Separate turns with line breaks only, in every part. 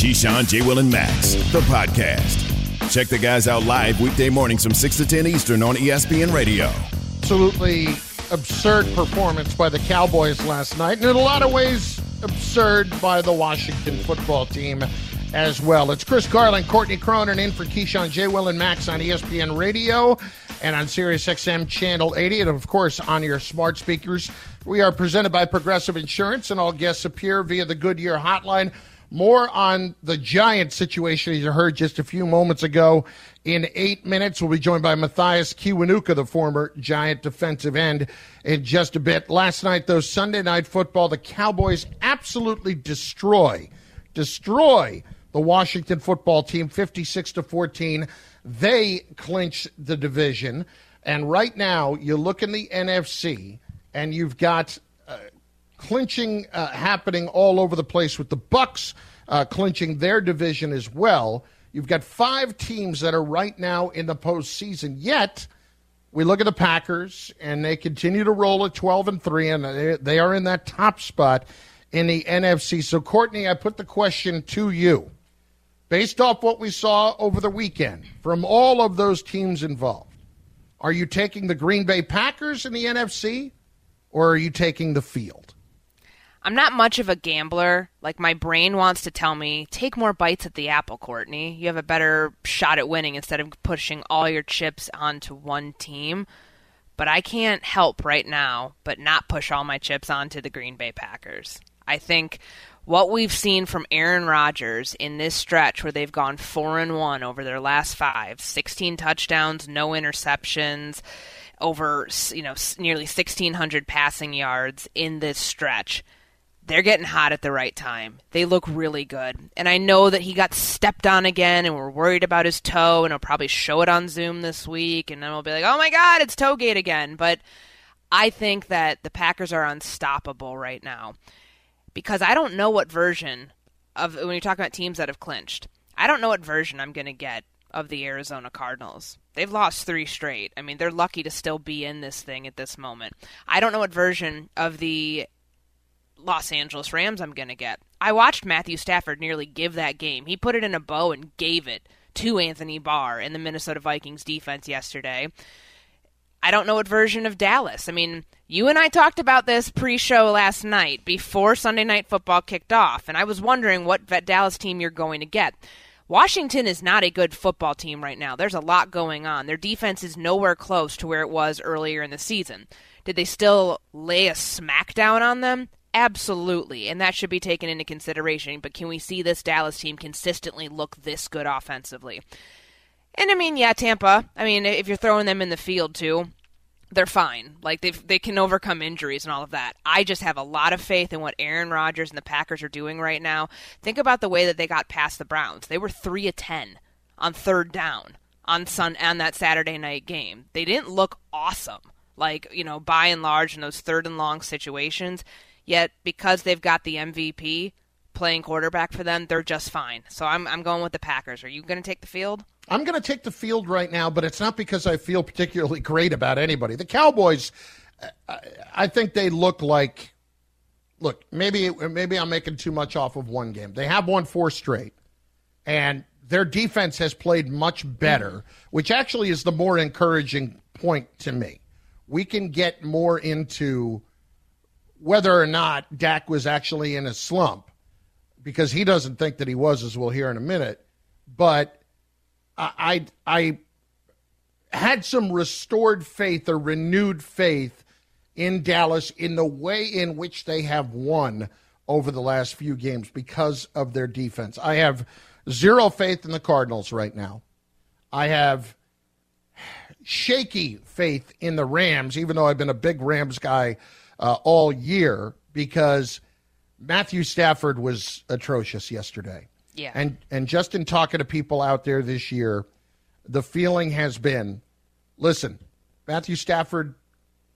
Keyshawn, J. Will, and Max, the podcast. Check the guys out live weekday mornings from 6 to 10 Eastern on ESPN Radio.
Absolutely absurd performance by the Cowboys last night, and in a lot of ways, absurd by the Washington football team as well. It's Chris Carlin, Courtney Cronin in for Keyshawn, J. Will, and Max on ESPN Radio and on Sirius XM Channel 80, and of course on your smart speakers. We are presented by Progressive Insurance, and all guests appear via the Goodyear hotline. More on the Giant situation, as you heard just a few moments ago. In eight minutes, we'll be joined by Mathias Kiwanuka, the former Giant defensive end, in just a bit. Last night, though, Sunday night football, the Cowboys absolutely destroy, destroy the Washington football team, 56 to 14. They clinch the division. And right now, you look in the NFC, and you've got clinching uh, happening all over the place with the Bucks uh, clinching their division as well. You've got five teams that are right now in the postseason. Yet we look at the Packers, and they continue to roll at twelve and three, and they, they are in that top spot in the NFC. So, Courtney, I put the question to you, based off what we saw over the weekend from all of those teams involved. Are you taking the Green Bay Packers in the NFC, or are you taking the field?
I'm not much of a gambler. Like my brain wants to tell me, take more bites at the apple, Courtney. You have a better shot at winning instead of pushing all your chips onto one team. But I can't help right now but not push all my chips onto the Green Bay Packers. I think what we've seen from Aaron Rodgers in this stretch where they've gone 4 and 1 over their last 5, 16 touchdowns, no interceptions, over, you know, nearly 1600 passing yards in this stretch they're getting hot at the right time. They look really good. And I know that he got stepped on again and we're worried about his toe and he'll probably show it on Zoom this week and then we'll be like, "Oh my god, it's toegate again." But I think that the Packers are unstoppable right now. Because I don't know what version of when you're talking about teams that have clinched. I don't know what version I'm going to get of the Arizona Cardinals. They've lost three straight. I mean, they're lucky to still be in this thing at this moment. I don't know what version of the Los Angeles Rams I'm going to get. I watched Matthew Stafford nearly give that game. He put it in a bow and gave it to Anthony Barr in the Minnesota Vikings defense yesterday. I don't know what version of Dallas. I mean, you and I talked about this pre show last night before Sunday Night Football kicked off, and I was wondering what vet Dallas team you're going to get. Washington is not a good football team right now. There's a lot going on. Their defense is nowhere close to where it was earlier in the season. Did they still lay a smackdown on them? Absolutely, and that should be taken into consideration. But can we see this Dallas team consistently look this good offensively? And I mean, yeah, Tampa. I mean, if you're throwing them in the field too, they're fine. Like they they can overcome injuries and all of that. I just have a lot of faith in what Aaron Rodgers and the Packers are doing right now. Think about the way that they got past the Browns. They were three of ten on third down on Sun on that Saturday night game. They didn't look awesome, like you know, by and large in those third and long situations. Yet because they've got the MVP playing quarterback for them, they're just fine. So I'm I'm going with the Packers. Are you going to take the field?
I'm going to take the field right now, but it's not because I feel particularly great about anybody. The Cowboys, I think they look like. Look, maybe maybe I'm making too much off of one game. They have won four straight, and their defense has played much better, which actually is the more encouraging point to me. We can get more into whether or not Dak was actually in a slump, because he doesn't think that he was, as we'll hear in a minute. But I, I, I had some restored faith or renewed faith in Dallas in the way in which they have won over the last few games because of their defense. I have zero faith in the Cardinals right now. I have shaky faith in the Rams, even though I've been a big Rams guy uh, all year because Matthew Stafford was atrocious yesterday.
Yeah.
And and just in talking to people out there this year, the feeling has been, listen, Matthew Stafford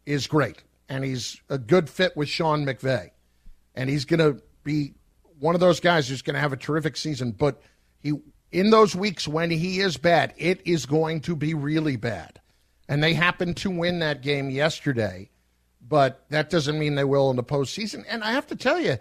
is great and he's a good fit with Sean McVay. And he's going to be one of those guys who's going to have a terrific season, but he in those weeks when he is bad, it is going to be really bad. And they happened to win that game yesterday but that doesn't mean they will in the postseason. And I have to tell you,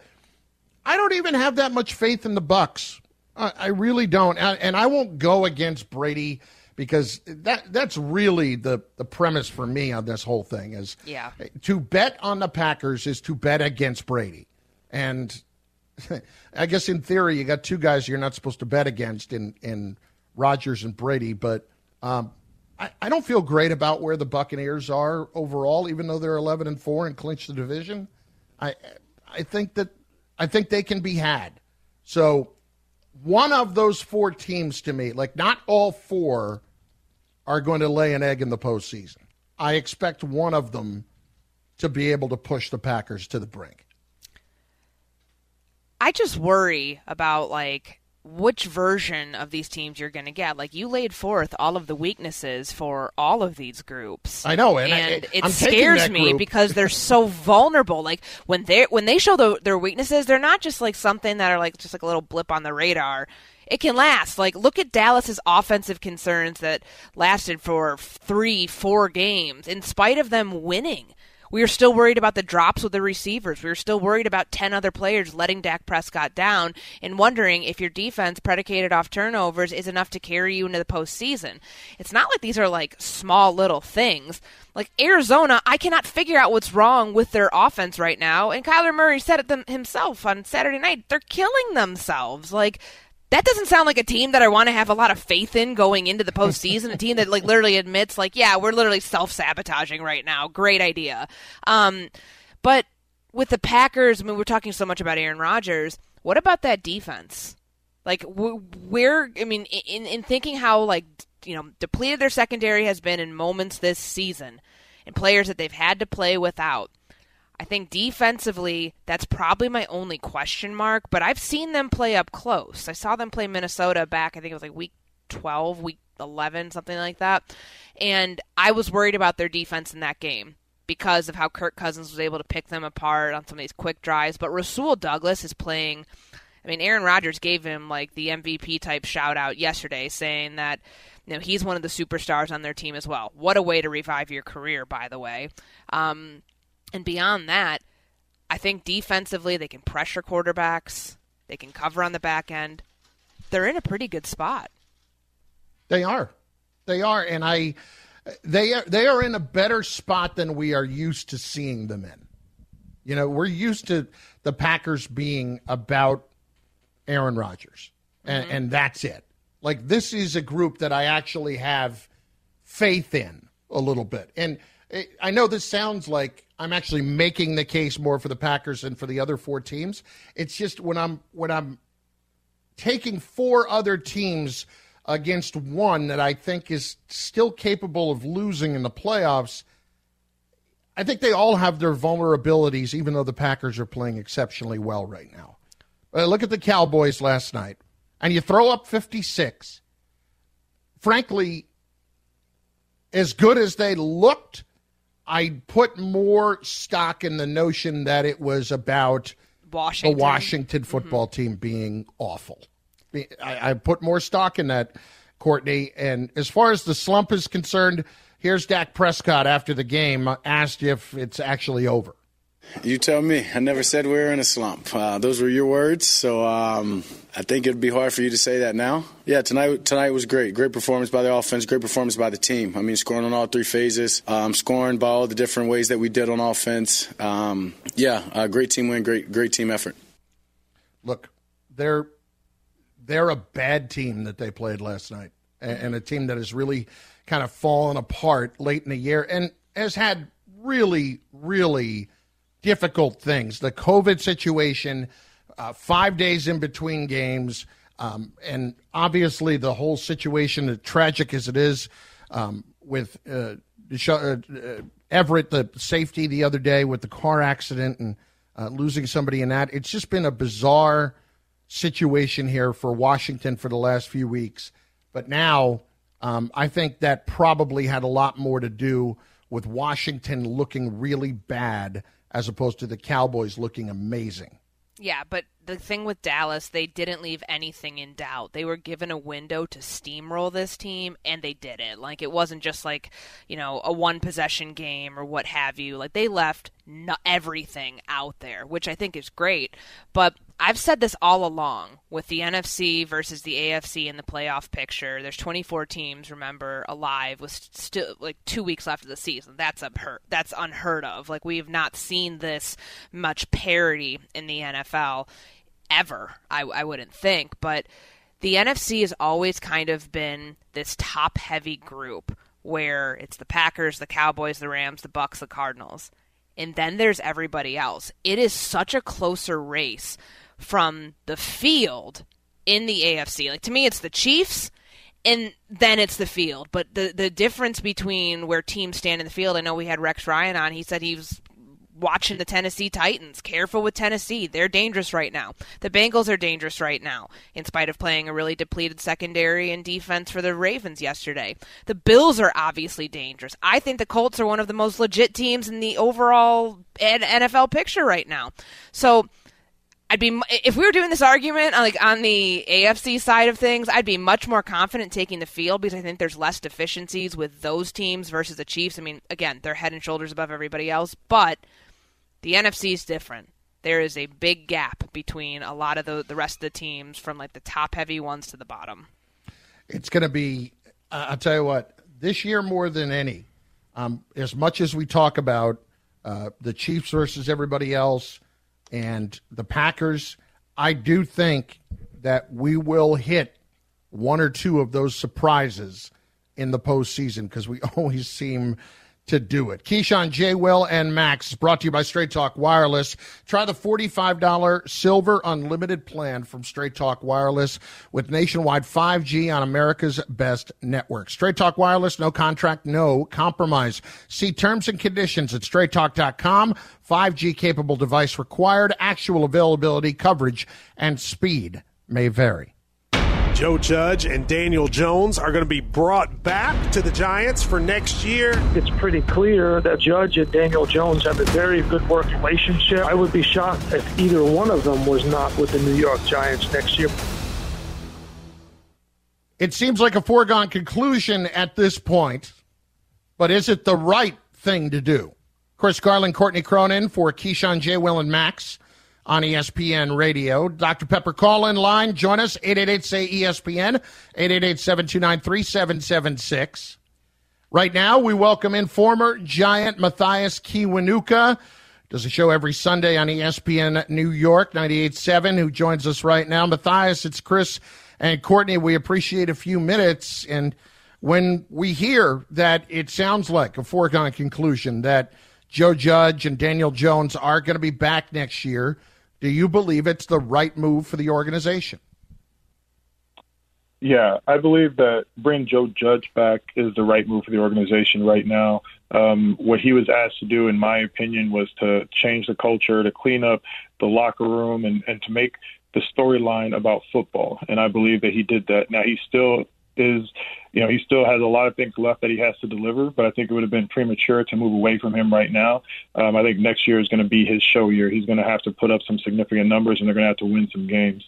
I don't even have that much faith in the Bucks I, I really don't, and I won't go against Brady because that that's really the the premise for me on this whole thing is
yeah.
to bet on the Packers is to bet against Brady. And I guess in theory you got two guys you're not supposed to bet against in in Rodgers and Brady, but um, I, I don't feel great about where the Buccaneers are overall, even though they're eleven and four and clinch the division. I I think that I think they can be had. So one of those four teams to me, like not all four, are going to lay an egg in the postseason. I expect one of them to be able to push the Packers to the brink.
I just worry about like which version of these teams you're going to get. Like you laid forth all of the weaknesses for all of these groups.
I know, and,
and
I,
it
I'm
scares me because they're so vulnerable. Like when they when they show the, their weaknesses, they're not just like something that are like just like a little blip on the radar. It can last. Like look at Dallas's offensive concerns that lasted for three, four games, in spite of them winning. We were still worried about the drops with the receivers. We were still worried about 10 other players letting Dak Prescott down and wondering if your defense predicated off turnovers is enough to carry you into the postseason. It's not like these are like small little things. Like Arizona, I cannot figure out what's wrong with their offense right now. And Kyler Murray said it them himself on Saturday night. They're killing themselves. Like that doesn't sound like a team that I want to have a lot of faith in going into the postseason. a team that like literally admits, like, yeah, we're literally self sabotaging right now. Great idea. Um, but with the Packers, I mean, we're talking so much about Aaron Rodgers. What about that defense? Like, where? I mean, in in thinking how like you know depleted their secondary has been in moments this season, and players that they've had to play without I think defensively, that's probably my only question mark, but I've seen them play up close. I saw them play Minnesota back, I think it was like week 12, week 11, something like that. And I was worried about their defense in that game because of how Kirk Cousins was able to pick them apart on some of these quick drives. But Rasul Douglas is playing. I mean, Aaron Rodgers gave him like the MVP type shout out yesterday, saying that you know he's one of the superstars on their team as well. What a way to revive your career, by the way. Um, and beyond that, I think defensively they can pressure quarterbacks, they can cover on the back end. They're in a pretty good spot.
They are. They are and I they are they are in a better spot than we are used to seeing them in. You know, we're used to the Packers being about Aaron Rodgers, and, mm-hmm. and, that's it. Like this is a group that I actually have faith in a little bit. And I know this sounds like I'm actually making the case more for the Packers than for the other four teams. It's just when I'm when I'm taking four other teams against one that I think is still capable of losing in the playoffs. I think they all have their vulnerabilities, even though the Packers are playing exceptionally well right now. Uh, look at the Cowboys last night, and you throw up 56. Frankly, as good as they looked, I put more stock in the notion that it was about
Washington.
the Washington football mm-hmm. team being awful. I, I, put more stock in that, Courtney. And as far as the slump is concerned, here's Dak Prescott after the game asked if it's actually over.
You tell me. I never said we were in a slump. Uh, those were your words, so um, I think it'd be hard for you to say that now. Yeah, tonight tonight was great. Great performance by the offense. Great performance by the team. I mean, scoring on all three phases, um, scoring by all the different ways that we did on offense. Um, yeah, uh, great team win. Great great team effort.
Look, they're they're a bad team that they played last night, and a team that has really kind of fallen apart late in the year and has had really really difficult things. The COVID situation, uh, five days in between games, um, and obviously the whole situation, as tragic as it is, um, with uh, uh, Everett, the safety the other day with the car accident and uh, losing somebody in that. It's just been a bizarre situation here for Washington for the last few weeks. But now, um, I think that probably had a lot more to do with Washington looking really bad as opposed to the Cowboys looking amazing.
Yeah, but the thing with Dallas, they didn't leave anything in doubt. They were given a window to steamroll this team, and they did it. Like, it wasn't just like, you know, a one possession game or what have you. Like, they left no- everything out there, which I think is great. But I've said this all along with the NFC versus the AFC in the playoff picture. There's 24 teams, remember, alive with still like two weeks left of the season. That's unheard. That's unheard of. Like we have not seen this much parity in the NFL ever. I, I wouldn't think, but the NFC has always kind of been this top-heavy group where it's the Packers, the Cowboys, the Rams, the Bucks, the Cardinals. And then there's everybody else. It is such a closer race from the field in the AFC. Like to me, it's the Chiefs, and then it's the field. But the the difference between where teams stand in the field, I know we had Rex Ryan on. He said he was watching the Tennessee Titans. Careful with Tennessee. They're dangerous right now. The Bengals are dangerous right now, in spite of playing a really depleted secondary and defense for the Ravens yesterday. The Bills are obviously dangerous. I think the Colts are one of the most legit teams in the overall NFL picture right now. So I'd be if we were doing this argument like on the AFC side of things, I'd be much more confident taking the field because I think there's less deficiencies with those teams versus the Chiefs. I mean, again, they're head and shoulders above everybody else, but the NFC is different. There is a big gap between a lot of the the rest of the teams from like the top heavy ones to the bottom.
It's going to be uh, I'll tell you what, this year more than any. Um, as much as we talk about uh, the Chiefs versus everybody else, and the Packers, I do think that we will hit one or two of those surprises in the postseason because we always seem to do it. Keyshawn, J. Will, and Max brought to you by Straight Talk Wireless. Try the $45 Silver Unlimited plan from Straight Talk Wireless with nationwide 5G on America's best network. Straight Talk Wireless, no contract, no compromise. See terms and conditions at straighttalk.com. 5G capable device required. Actual availability, coverage, and speed may vary.
Joe Judge and Daniel Jones are going to be brought back to the Giants for next year.
It's pretty clear that Judge and Daniel Jones have a very good work relationship. I would be shocked if either one of them was not with the New York Giants next year.
It seems like a foregone conclusion at this point, but is it the right thing to do? Chris Carlin, Courtney Cronin for Keyshawn J. Will and Max on ESPN Radio. Dr. Pepper call in line. Join us 888 say ESPN 888 729 3776. Right now, we welcome in former Giant Mathias Kiwanuka. Does a show every Sunday on ESPN New York 98.7, who joins us right now. Mathias, it's Chris and Courtney. We appreciate a few minutes. And when we hear that it sounds like a foregone conclusion that Joe Judge and Daniel Jones are going to be back next year, do you believe it's the right move for the organization?
Yeah, I believe that bringing Joe Judge back is the right move for the organization right now. Um, what he was asked to do, in my opinion, was to change the culture, to clean up the locker room, and, and to make the storyline about football. And I believe that he did that. Now, he still is, you know, he still has a lot of things left that he has to deliver, but I think it would have been premature to move away from him right now. Um, I think next year is going to be his show year. He's going to have to put up some significant numbers, and they're going to have to win some games.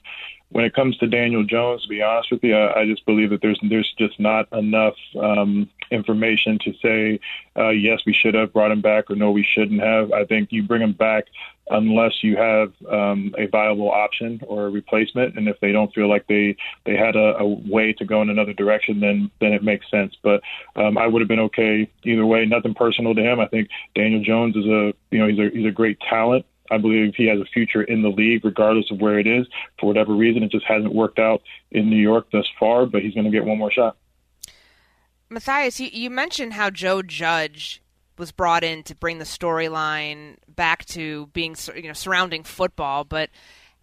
When it comes to Daniel Jones, to be honest with you, I, I just believe that there's there's just not enough um, information to say uh, yes, we should have brought him back, or no, we shouldn't have. I think you bring him back unless you have um, a viable option or a replacement. And if they don't feel like they they had a, a way to go in another direction, then then it makes sense. But um, I would have been okay either way. Nothing personal to him. I think Daniel Jones is a you know he's a he's a great talent. I believe he has a future in the league, regardless of where it is. For whatever reason, it just hasn't worked out in New York thus far. But he's going to get one more shot.
Mathias, you, you mentioned how Joe Judge was brought in to bring the storyline back to being you know surrounding football, but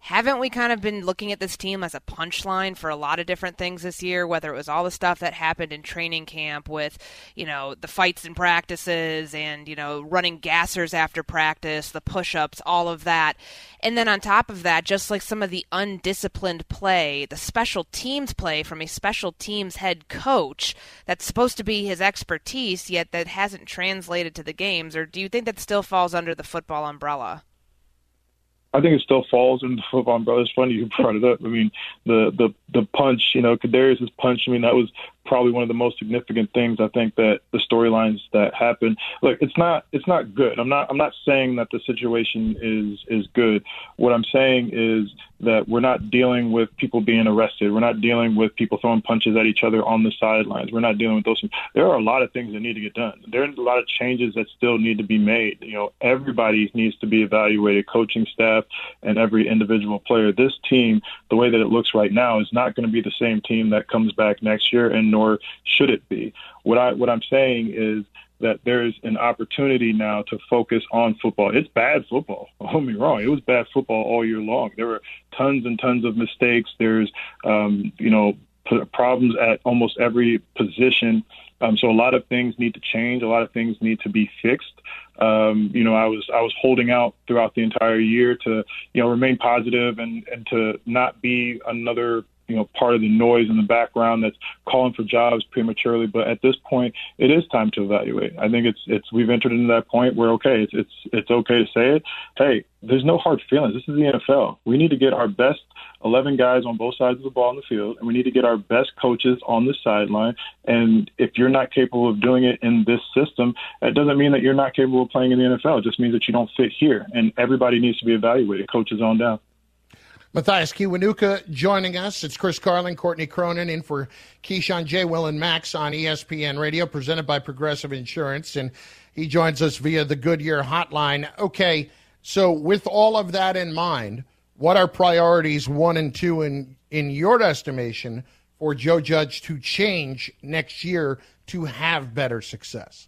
haven't we kind of been looking at this team as a punchline for a lot of different things this year whether it was all the stuff that happened in training camp with you know the fights and practices and you know running gassers after practice the push-ups all of that. And then on top of that just like some of the undisciplined play the special teams play from a special teams head coach that's supposed to be his expertise yet that hasn't translated to the games or do you think that still falls under the football umbrella
I think it still falls into the umbrella. It's funny you brought it up. I mean, the the the punch, you know, Kadarius's punch. I mean, that was probably one of the most significant things I think that the storylines that happen. Look, it's not it's not good. I'm not I'm not saying that the situation is is good. What I'm saying is that we're not dealing with people being arrested. We're not dealing with people throwing punches at each other on the sidelines. We're not dealing with those things. There are a lot of things that need to get done. There are a lot of changes that still need to be made. You know, everybody needs to be evaluated, coaching staff and every individual player. This team, the way that it looks right now, is not going to be the same team that comes back next year, and nor should it be. What I what I'm saying is that there's an opportunity now to focus on football. It's bad football. Don't get me wrong. It was bad football all year long. There were tons and tons of mistakes. There's, um, you know, p- problems at almost every position. Um, so a lot of things need to change. A lot of things need to be fixed. Um, you know, I was I was holding out throughout the entire year to you know remain positive and and to not be another you know part of the noise in the background that's calling for jobs prematurely. But at this point, it is time to evaluate. I think it's it's we've entered into that point where okay, it's it's it's okay to say it. Hey, there's no hard feelings. This is the NFL. We need to get our best 11 guys on both sides of the ball in the field, and we need to get our best coaches on the sideline. And if you're not capable of doing it in this system, that doesn't mean that you're not capable of playing in the NFL. It just means that you don't fit here. And everybody needs to be evaluated, coaches on down.
Mathias Kiwanuka joining us. It's Chris Carlin, Courtney Cronin in for Keyshawn J. Will and Max on ESPN Radio, presented by Progressive Insurance. And he joins us via the Goodyear hotline. Okay, so with all of that in mind, what are priorities one and two in, in your estimation for Joe Judge to change next year to have better success?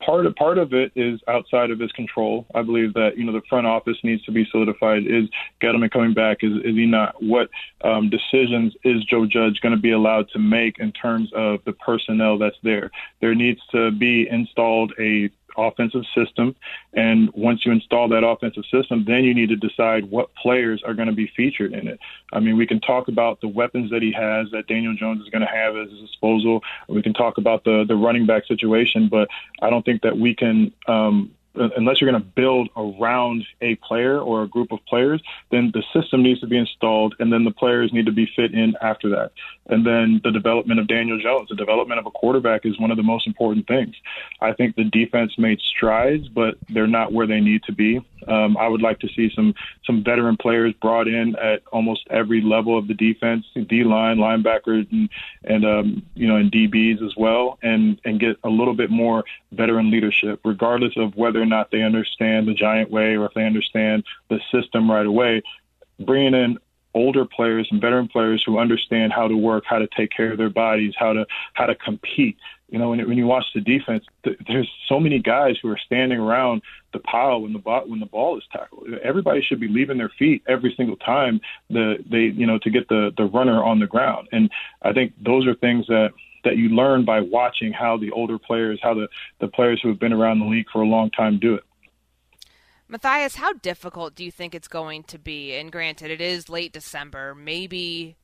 Part of part of it is outside of his control. I believe that you know the front office needs to be solidified. Is Gettleman coming back? Is is he not? What um, decisions is Joe Judge going to be allowed to make in terms of the personnel that's there? There needs to be installed a offensive system. And once you install that offensive system, then you need to decide what players are going to be featured in it. I mean, we can talk about the weapons that he has that Daniel Jones is going to have at his disposal. We can talk about the the running back situation, but I don't think that we can um, unless you're going to build around a player or a group of players, then the system needs to be installed, and then the players need to be fit in after that. And then the development of Daniel Jones, the development of a quarterback is one of the most important things. I think the defense made strides, but they're not where they need to be. Um, I would like to see some some veteran players brought in at almost every level of the defense, D line, linebackers, and and um, you know, and DBs as well, and and get a little bit more veteran leadership, regardless of whether or not they understand the giant way or if they understand the system right away. Bringing in older players and veteran players who understand how to work, how to take care of their bodies, how to how to compete. You know, when, when you watch the defense, th- there's so many guys who are standing around the pile when the ball when the ball is tackled. Everybody should be leaving their feet every single time the they you know to get the the runner on the ground. And I think those are things that that you learn by watching how the older players, how the the players who have been around the league for a long time do it.
Mathias, how difficult do you think it's going to be? And granted, it is late December. Maybe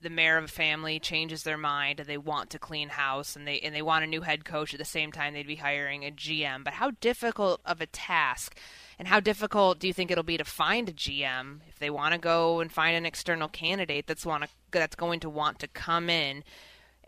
the mayor of a family changes their mind and they want to clean house and they and they want a new head coach at the same time they'd be hiring a GM. But how difficult of a task and how difficult do you think it'll be to find a GM if they want to go and find an external candidate that's want to, that's going to want to come in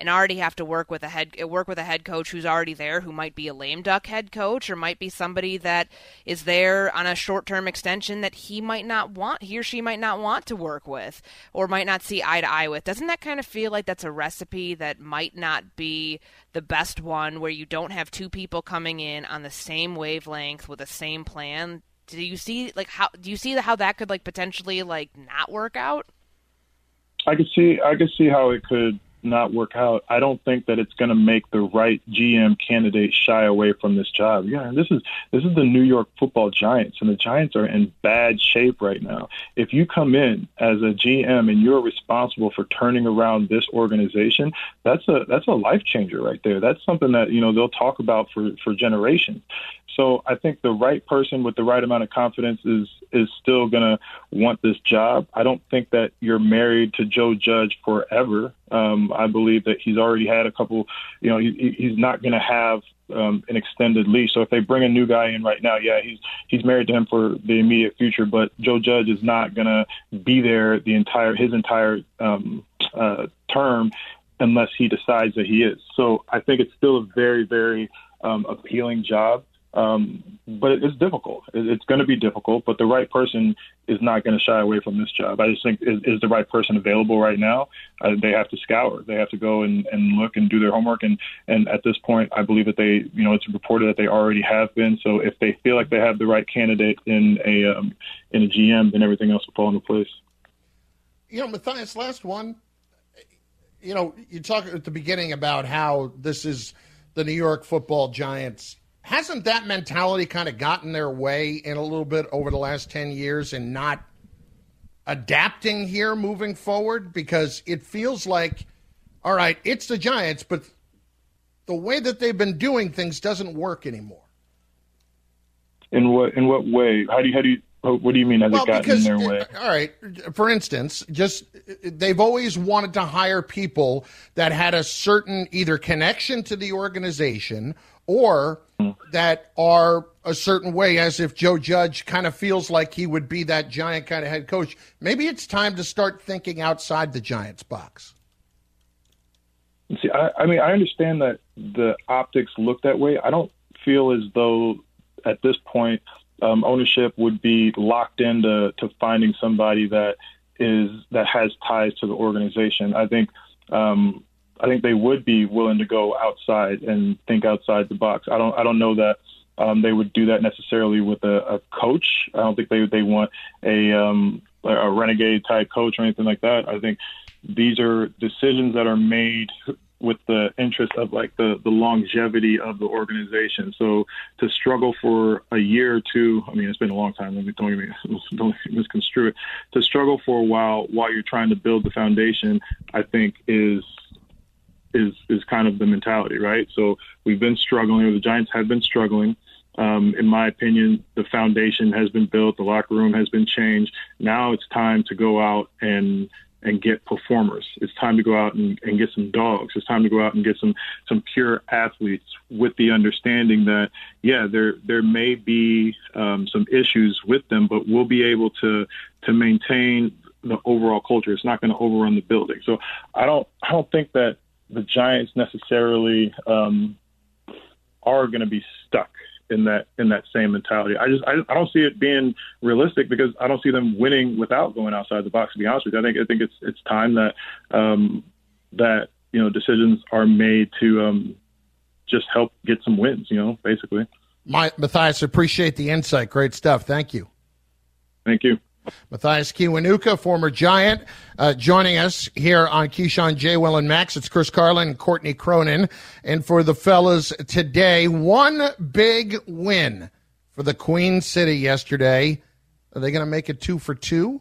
and already have to work with a head uh, work with a head coach who's already there who might be a lame duck head coach or might be somebody that is there on a short-term extension that he might not want he or she might not want to work with or might not see eye to eye with. Doesn't that kind of feel like that's a recipe that might not be the best one where you don't have two people coming in on the same wavelength with the same plan? Do you see like how do you see how that could like potentially like not work out?
I could see I could see how it could not work out, I don't think that it's going to make the right GM candidate shy away from this job. Yeah, this is this is the New York Football Giants, and the Giants are in bad shape right now. If you come in as a GM and you're responsible for turning around this organization, that's a that's a life changer right there. That's something that you know they'll talk about for for generations. So I think the right person with the right amount of confidence is is still going to want this job. I don't think that you're married to Joe Judge forever. Um, I believe that he's already had a couple. You know, he, he's not going to have um, an extended lease. So if they bring a new guy in right now, yeah, he's he's married to him for the immediate future. But Joe Judge is not going to be there the entire his entire um, uh, term unless he decides that he is. So I think it's still a very, very um, appealing job. Um, but it's difficult. It's going to be difficult, but the right person is not going to shy away from this job. I just think is, is the right person available right now? Uh, they have to scour. They have to go and, and look and do their homework. And, and at this point, I believe that they, you know, it's reported that they already have been. So if they feel like they have the right candidate in a um, in a GM, then everything else will fall into place.
You know, Mathias, last one. You know, you talk at the beginning about how this is the New York Football Giants hasn't that mentality kind of gotten their way in a little bit over the last 10 years and not adapting here moving forward? Because it feels like, all right, it's the Giants, but the way that they've been doing things doesn't work anymore.
In what in what way? How do you how do you what do you mean has well, it gotten because, in their way?
All right. For instance, just they've always wanted to hire people that had a certain either connection to the organization or that are a certain way, as if Joe Judge kind of feels like he would be that giant kind of head coach. Maybe it's time to start thinking outside the Giants box.
See, I, I mean, I understand that the optics look that way. I don't feel as though at this point um, ownership would be locked into to finding somebody that is that has ties to the organization. I think um, I think they would be willing to go outside and think outside the box. I don't I don't know that um, they would do that necessarily with a, a coach. I don't think they they want a um, a renegade type coach or anything like that. I think these are decisions that are made with the interest of like the the longevity of the organization. So to struggle for a year or two, I mean, it's been a long time. Don't me don't misconstrue it. To struggle for a while while you're trying to build the foundation, I think is is is kind of the mentality, right? So we've been struggling, or the Giants have been struggling. Um, in my opinion, the foundation has been built, the locker room has been changed. Now it's time to go out and and get performers. It's time to go out and, and get some dogs. It's time to go out and get some some pure athletes with the understanding that yeah, there there may be um, some issues with them, but we'll be able to to maintain the overall culture. It's not going to overrun the building. So I don't I don't think that the Giants necessarily um, are going to be stuck in that in that same mentality. I just I, I don't see it being realistic because I don't see them winning without going outside the box. To be honest with you, I think I think it's it's time that um, that you know decisions are made to um, just help get some wins. You know, basically.
My, Mathias, appreciate the insight. Great stuff. Thank you.
Thank you.
Mathias Kiwanuka, former Giant, uh, joining us here on Keyshawn, J. Will, and Max. It's Chris Carlin and Courtney Cronin. And for the fellas today, one big win for the Queen City yesterday. Are they going to make it two for two?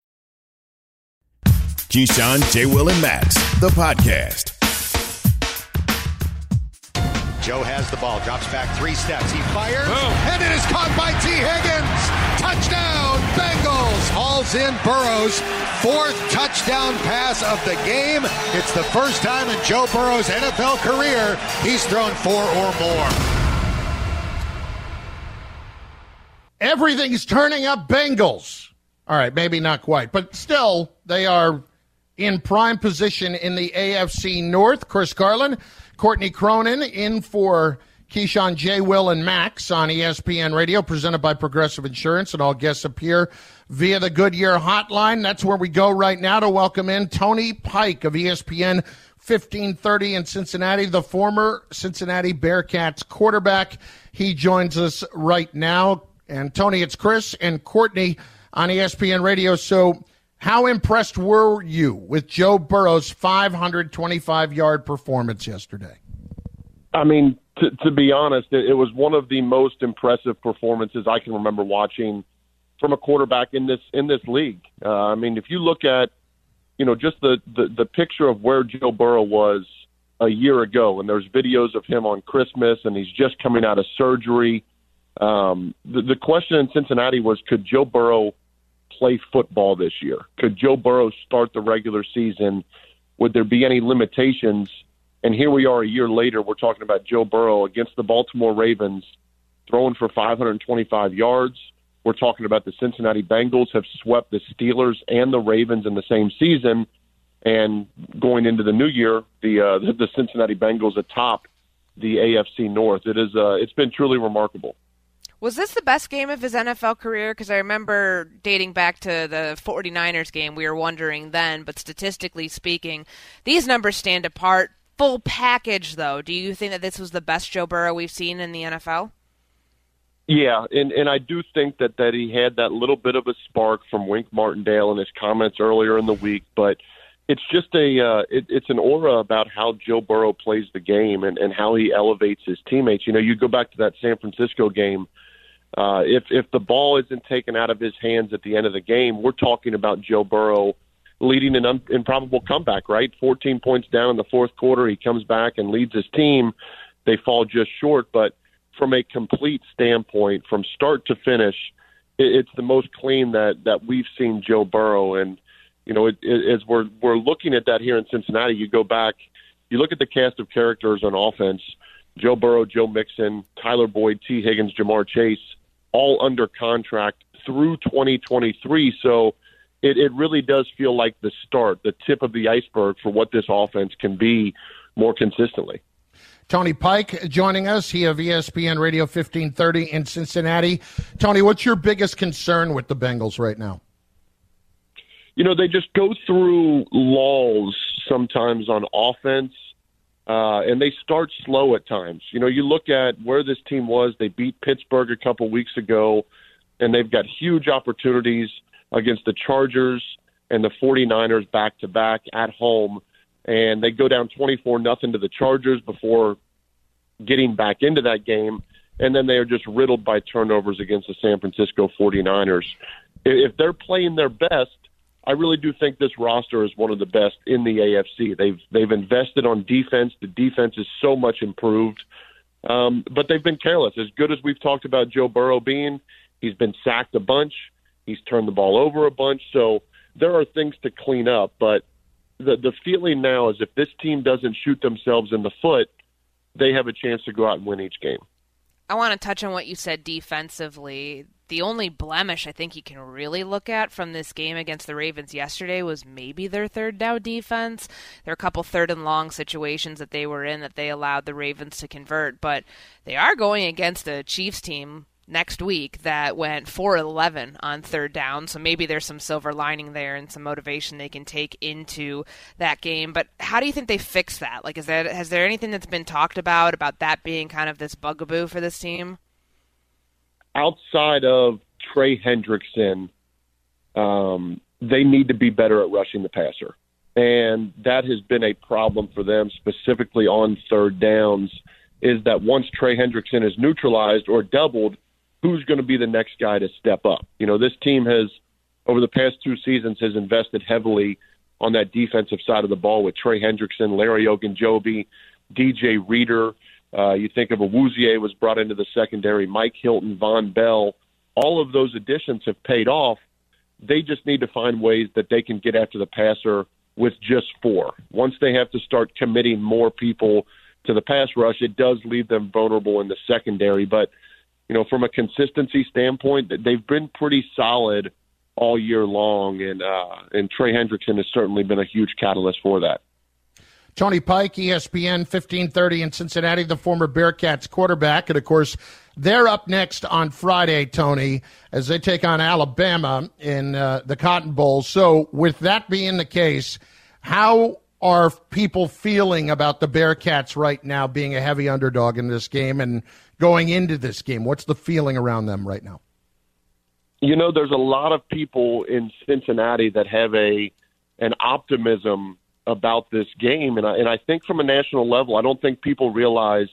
Keyshawn, J. Will, and Max, the podcast.
Joe has the ball, drops back three steps. He fires, Boom. and it is caught by Tee Higgins. Touchdown, Bengals. Hauls in Burrows. Fourth touchdown pass of the game. It's the first time in Joe Burrow's NFL career he's thrown four or more.
Everything's turning up Bengals. All right, maybe not quite, but still, they are in prime position in the AFC North. Chris Carlin, Courtney Cronin in for Keyshawn J. Will and Max on ESPN Radio, presented by Progressive Insurance, and all guests appear via the Goodyear Hotline. That's where we go right now to welcome in Tony Pike of ESPN 1530 in Cincinnati, the former Cincinnati Bearcats quarterback. He joins us right now. And Tony, it's Chris and Courtney on ESPN Radio. So, how impressed were you with Joe Burrow's 525 yard performance yesterday?
I mean, to, to be honest, it, it was one of the most impressive performances I can remember watching from a quarterback in this in this league. Uh, I mean, if you look at you know just the, the the picture of where Joe Burrow was a year ago, and there's videos of him on Christmas, and he's just coming out of surgery. Um, the, the question in Cincinnati was, could Joe Burrow play football this year? Could Joe Burrow start the regular season? Would there be any limitations? And here we are a year later, we're talking about Joe Burrow against the Baltimore Ravens throwing for 525 yards. We're talking about the Cincinnati Bengals have swept the Steelers and the Ravens in the same season. And going into the new year, the uh, the Cincinnati Bengals atop the AFC North. It is uh, it's been truly remarkable.
Was this the best game of his NFL career? Because I remember dating back to the 49ers game, we were wondering then, but statistically speaking, these numbers stand apart. Full package, though, do you think that this was the best Joe Burrow we've seen in the NFL?
Yeah, and and I do think that that he had that little bit of a spark from Wink Martindale in his comments earlier in the week, but it's just a uh, it, it's an aura about how Joe Burrow plays the game and and how he elevates his teammates. You know, you go back to that San Francisco game uh, if if the ball isn't taken out of his hands at the end of the game, we're talking about Joe Burrow leading an un- improbable comeback. Right, 14 points down in the fourth quarter, he comes back and leads his team. They fall just short, but from a complete standpoint, from start to finish, it, it's the most clean that that we've seen Joe Burrow. And you know, it, it, as we're we're looking at that here in Cincinnati, you go back, you look at the cast of characters on offense. Joe Burrow, Joe Mixon, Tyler Boyd, Tee Higgins, Ja'Marr Chase all under contract through 2023. So it, it really does feel like the start, the tip of the iceberg for what this offense can be more consistently.
Tony Pike joining us. He of ESPN Radio 1530 in Cincinnati. Tony, what's your biggest concern with the Bengals right now?
You know, they just go through lulls sometimes on offense uh, and they start slow at times. You know, you look at where this team was. They beat Pittsburgh a couple weeks ago, and they've got huge opportunities against the Chargers and the 49ers back to back at home. And they go down 24 nothing to the Chargers before getting back into that game. And then they are just riddled by turnovers against the San Francisco 49ers. If they're playing their best, I really do think this roster is one of the best in the AFC. They've they've invested on defense. The defense is so much improved, um, but they've been careless. As good as we've talked about Joe Burrow being, he's been sacked a bunch. He's turned the ball over a bunch. So there are things to clean up. But the the feeling now is if this team doesn't shoot themselves in the foot, they have a chance to go out and win each game.
I want to touch on what you said defensively the only blemish I think you can really look at from this game against the Ravens yesterday was maybe their third down defense. There are a couple third and long situations that they were in that they allowed the Ravens to convert, but they are going against a Chiefs team next week that went 4 11 on third down. So maybe there's some silver lining there and some motivation they can take into that game. But how do you think they fix that? Like, is that has there anything that's been talked about about that being kind of this bugaboo for this team?
Outside of Trey Hendrickson, um, they need to be better at rushing the passer. And that has been a problem for them, specifically on third downs, is that once Trey Hendrickson is neutralized or doubled, who's going to be the next guy to step up? You know, this team has, over the past two seasons, has invested heavily on that defensive side of the ball with Trey Hendrickson, Larry Ogunjobi, DJ Reader. Uh, you think of Awuzie was brought into the secondary, Mike Hilton, Vonn Bell. All of those additions have paid off. They just need to find ways that they can get after the passer with just four. Once they have to start committing more people to the pass rush, it does leave them vulnerable in the secondary. But you know, from a consistency standpoint, they've been pretty solid all year long, and uh, and Trey Hendrickson has certainly been a huge catalyst for that.
Tony Pike, ESPN 1530 in Cincinnati, the former Bearcats quarterback. And of course, they're up next on Friday, Tony, as they take on Alabama in uh, the Cotton Bowl. So, with that being the case, how are people feeling about the Bearcats right now being a heavy underdog in this game and going into this game? What's the feeling around them right now?
You know, there's a lot of people in Cincinnati that have a an optimism about this game, and I, and I think from a national level, I don't think people realize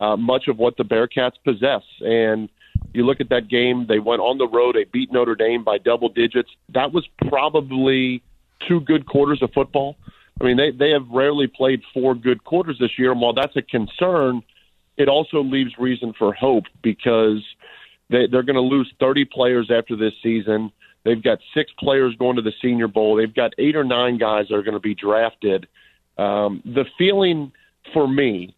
uh, much of what the Bearcats possess. And you look at that game; they went on the road, they beat Notre Dame by double digits. That was probably two good quarters of football. I mean, they they have rarely played four good quarters this year, and while that's a concern, it also leaves reason for hope because they, they're going to lose 30 players after this season. They've got six players going to the Senior Bowl. They've got eight or nine guys that are going to be drafted. Um, the feeling for me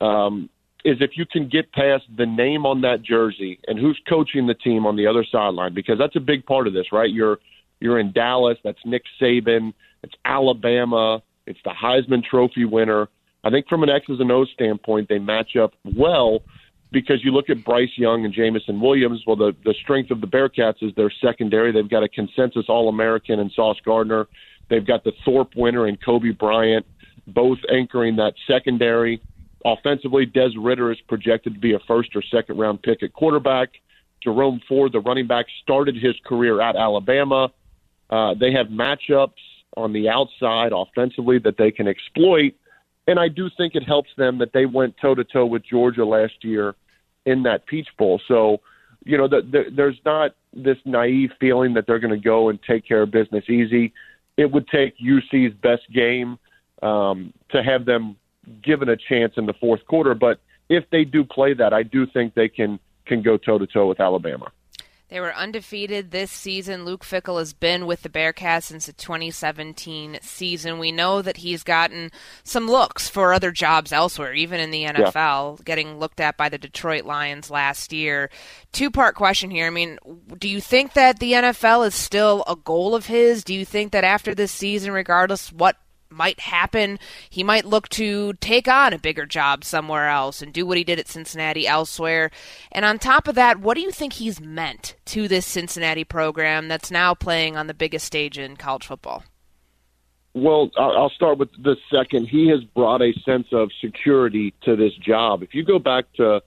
um, is if you can get past the name on that jersey and who's coaching the team on the other sideline, because that's a big part of this, right? You're you're in Dallas. That's Nick Saban. It's Alabama. It's the Heisman Trophy winner. I think from an X's and O's standpoint, they match up well because you look at Bryce Young and Jameson Williams. Well, the, the strength of the Bearcats is their secondary. They've got a consensus All American in Sauce Gardner. They've got the Thorpe winner and Coby Bryant, both anchoring that secondary. Offensively, Des Ridder is projected to be a first or second round pick at quarterback. Jerome Ford, the running back, started his career at Alabama. Uh, they have matchups on the outside offensively that they can exploit and I do think it helps them that they went toe to toe with Georgia last year in that Peach Bowl. So, you know, the, the, there's not this naive feeling that they're going to go and take care of business easy. It would take UC's best game um, to have them given a chance in the fourth quarter. But if they do play that, I do think they can can go toe to toe with Alabama.
They were undefeated this season. Luke Fickell has been with the Bearcats since the 2017 season. We know that he's gotten some looks for other jobs elsewhere, even in the NFL, yeah. getting looked at by the Detroit Lions last year. Two part question here. I mean, do you think that the NFL is still a goal of his? Do you think that after this season, regardless what might happen. He might look to take on a bigger job somewhere else and do what he did at Cincinnati elsewhere. And on top of that, what do you think he's meant to this Cincinnati program that's now playing on the biggest stage in college football?
Well, I'll start with the second. He has brought a sense of security to this job. If you go back to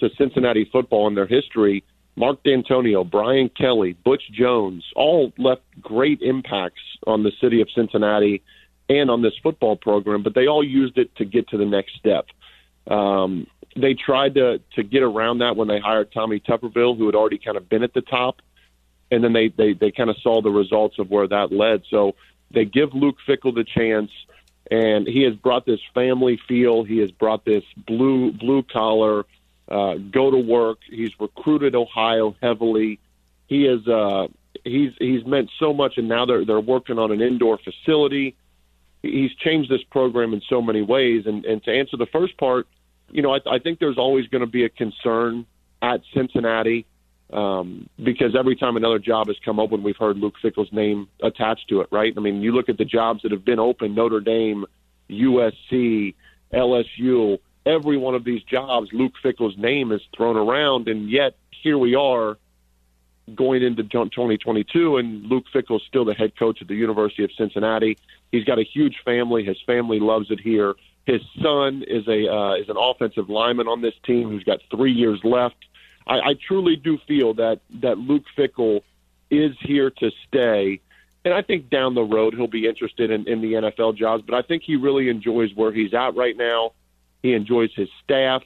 to Cincinnati football and their history, Mark Dantonio, Brian Kelly, Butch Jones, all left great impacts on the city of Cincinnati and on this football program, but they all used it to get to the next step. Um, they tried to to get around that when they hired Tommy Tuberville, who had already kind of been at the top, and then they they they kind of saw the results of where that led. So they give Luke Fickell the chance, and he has brought this family feel. He has brought this blue blue collar, uh, go to work. He's recruited Ohio heavily. He is uh, he's he's meant so much, and now they're they're working on an indoor facility he's changed this program in so many ways. And, and to answer the first part, you know, I, I think there's always going to be a concern at Cincinnati um, because every time another job has come open, we've heard Luke Fickell's name attached to it, right? I mean, you look at the jobs that have been open Notre Dame, USC, LSU, every one of these jobs, Luke Fickell's name is thrown around, and yet here we are going into 2022, and Luke Fickell's still the head coach at the University of Cincinnati. He's got a huge family. His family loves it here. His son is a uh, is an offensive lineman on this team who's got three years left. I, I truly do feel that that Luke Fickell is here to stay, and I think down the road he'll be interested in, in the NFL jobs. But I think he really enjoys where he's at right now. He enjoys his staff,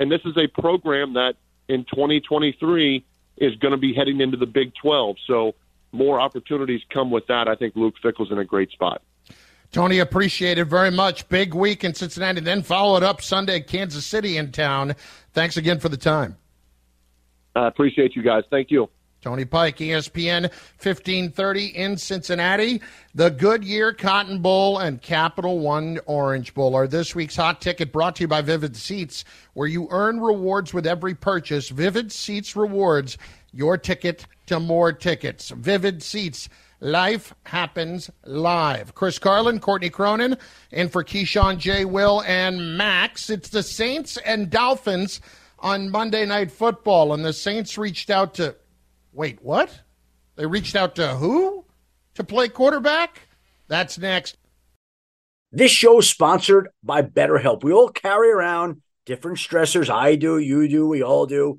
and this is a program that in 2023 is going to be heading into the Big 12. So more opportunities come with that. I think Luke Fickell's in a great spot.
Tony, appreciate it very much. Big week in Cincinnati, then followed up Sunday, Kansas City in town. Thanks again for the time.
I appreciate you guys. Thank you.
Tony Pike, ESPN 1530 in Cincinnati. The Goodyear Cotton Bowl and Capital One Orange Bowl are this week's hot ticket brought to you by Vivid Seats, where you earn rewards with every purchase. Vivid Seats rewards your ticket to more tickets. Vivid Seats. Life happens live. Chris Carlin, Courtney Cronin, and for Keyshawn J. Will and Max. It's the Saints and Dolphins on Monday Night Football, and the Saints reached out to Wait, what? They reached out to who to play quarterback? That's next.
This show is sponsored by BetterHelp. We all carry around different stressors. I do, you do, we all do.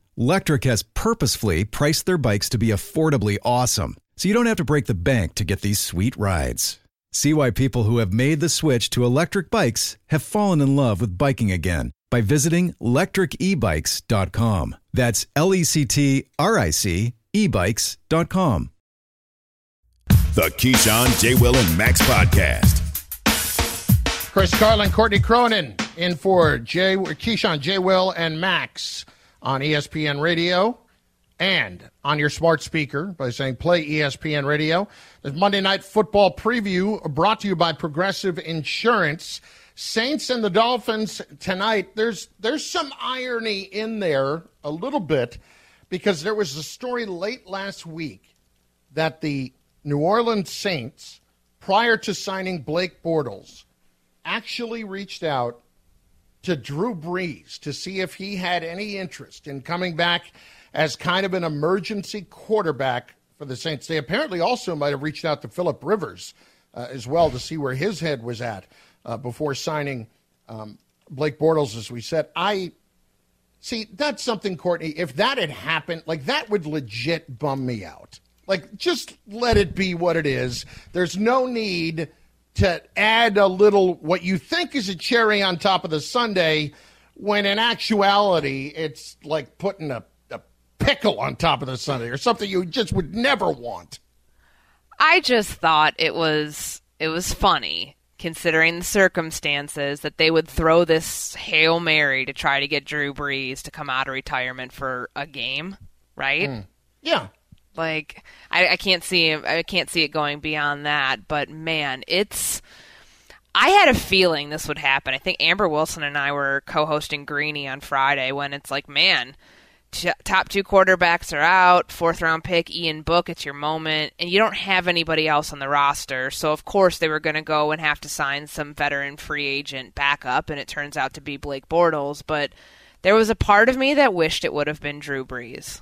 Lectric has purposefully priced their bikes to be affordably awesome so you don't have to break the bank to get these sweet rides. See why people who have made the switch to electric bikes have fallen in love with biking again by visiting lectricebikes.com. That's L E C T R I C ebikes.com.
The Keyshawn, J. Will, and Max podcast.
Chris Carlin, Courtney Cronin in for Jay, Keyshawn, J. Will, and Max on ESPN Radio and on your smart speaker by saying play ESPN radio. The Monday Night Football preview brought to you by Progressive Insurance. Saints and the Dolphins tonight. There's there's some irony in there a little bit because there was a story late last week that the New Orleans Saints, prior to signing Blake Bortles, actually reached out to Drew Brees to see if he had any interest in coming back as kind of an emergency quarterback for the Saints. They apparently also might have reached out to Philip Rivers uh, as well to see where his head was at uh, before signing um, Blake Bortles, as we said. I see that's something, Courtney. If that had happened, like that would legit bum me out. Like, just let it be what it is. There's no need to add a little what you think is a cherry on top of the sundae when in actuality it's like putting a pickle on top of the sundae or something you just would never want.
I just thought it was it was funny considering the circumstances that they would throw this hail mary to try to get Drew Brees to come out of retirement for a game, right? Mm.
Yeah.
Like I, I can't see I can't see it going beyond that, but man, it's I had a feeling this would happen. I think Amber Wilson and I were co-hosting Greeny on Friday when it's like, man, t- top two quarterbacks are out, fourth round pick Ian Book, it's your moment, and you don't have anybody else on the roster. So of course they were going to go and have to sign some veteran free agent backup, and it turns out to be Blake Bortles. But there was a part of me that wished it would have been Drew Brees.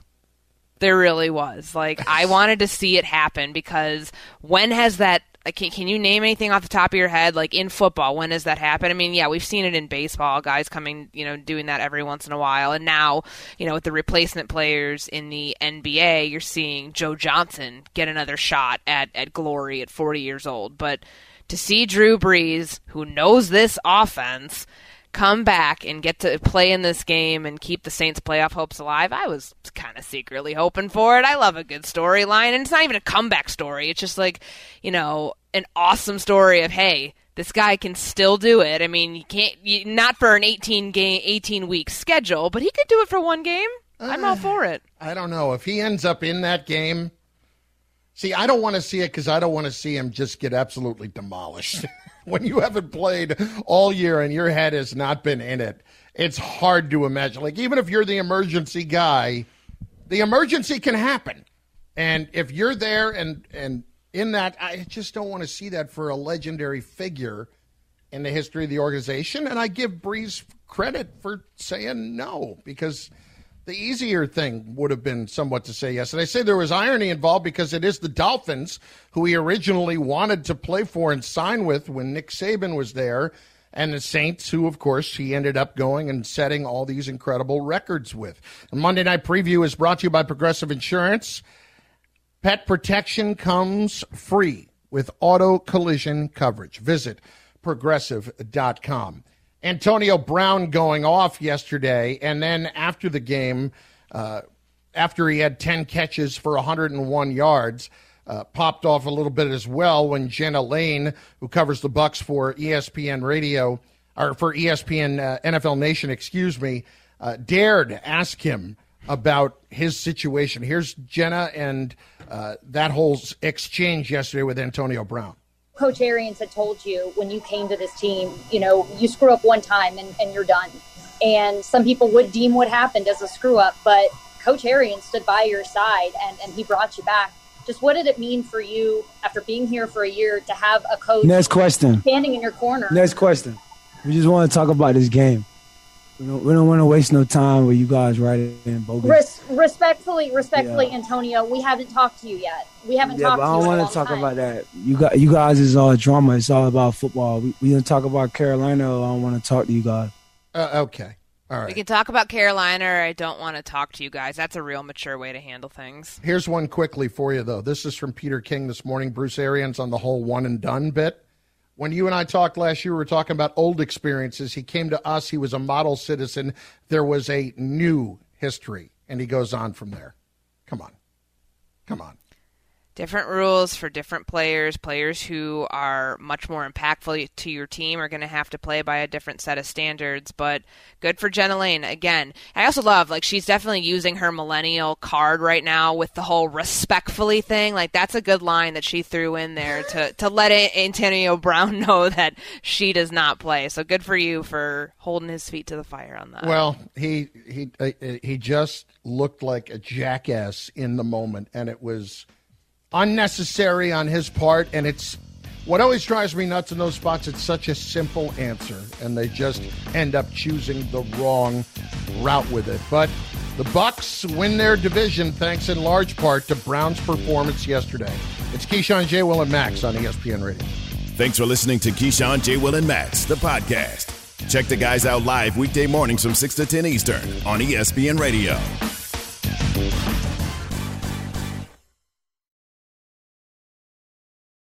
There really was. Like I wanted to see it happen because when has that can, can you name anything off the top of your head? Like in football when does that happen i mean yeah we've seen it in baseball guys coming you know doing that every once in a while. And now you know with the replacement players in the nba you're seeing joe johnson get another shot at, at glory at 40 years old. But to see drew brees who knows this offense come back and get to play in this game and keep the Saints' playoff hopes alive, I was kind of secretly hoping for it. I love a good storyline, and it's not even a comeback story. It's just like, you know, an awesome story of hey, this guy can still do it. I mean, you can't you, not for an 18 game 18 week schedule, but he could do it for one game. I'm all uh, for it.
I don't know if he ends up in that game. See, I don't want to see it because I don't want to see him just get absolutely demolished. when you haven't played all year and your head has not been in it, it's hard to imagine. Like, even if you're the emergency guy, the emergency can happen. And if you're there and, and in that, I just don't want to see that for a legendary figure in the history of the organization. And I give Brees credit for saying no because the easier thing would have been somewhat to say yes. And I say there was irony involved because it is the Dolphins who he originally wanted to play for and sign with when Nick Saban was there, and the Saints, who, of course, he ended up going and setting all these incredible records with. Monday Night Preview is brought to you by Progressive Insurance. Pet protection comes free with auto collision coverage. Visit progressive.com. Antonio Brown going off yesterday, and then after the game, uh, after he had 10 catches for 101 yards, uh, popped off a little bit as well when Jenna Laine, who covers the Bucs for ESPN Radio or for ESPN uh, NFL Nation, excuse me, uh, dared ask him about his situation. Here's Jenna and uh, that whole exchange yesterday with Antonio Brown.
Coach Arians had told you when you came to this team, you know, you screw up one time and, and you're done. And some people would deem what happened as a screw up, but Coach Arians stood by your side and, and he brought you back. Just what did it mean for you after being here for a year to have a coach
Next question.
standing in your corner?
Next question. We just want to talk about this game. We don't, we don't want to waste no time with you guys writing in bogus.
Res- respectfully, respectfully,
Yeah.
Antonio, we haven't talked to you yet. We haven't
yeah,
talked
but I
to you.
don't want to talk
time.
about that. You got you guys is all drama. It's all about football. We we didn't talk about Carolina. I don't want to talk to you guys.
Uh, okay. All
We can talk about Carolina. Or I don't want to talk to you guys. That's a real mature way to handle things.
Here's one quickly for you, though. This is from Peter King this morning. Bruce Arians on the whole one and done bit. When you and I talked last year, we were talking about old experiences. He came to us. He was a model citizen. There was a new history, and he goes on from there. Come on. Come on.
Different rules for different players. Players who are much more impactful to your team are going to have to play by a different set of standards. But good for Jenna Laine. Again, I also love, like, she's definitely using her millennial card right now with the whole respectfully thing. Like, that's a good line that she threw in there to, to let Antonio Brown know that she does not play. So good for you for holding his feet to the fire on that.
Well, he he uh, he just looked like a jackass in the moment, and it was unnecessary on his part. And it's what always drives me nuts in those spots. It's such a simple answer, and they just end up choosing the wrong route with it. But the Bucs win their division thanks in large part to Brown's performance yesterday. It's Keyshawn J. Will and Max on ESPN Radio.
Thanks for listening to Keyshawn, J. Will, and Max, the podcast. Check the guys out live weekday mornings from 6 to 10 Eastern on ESPN Radio.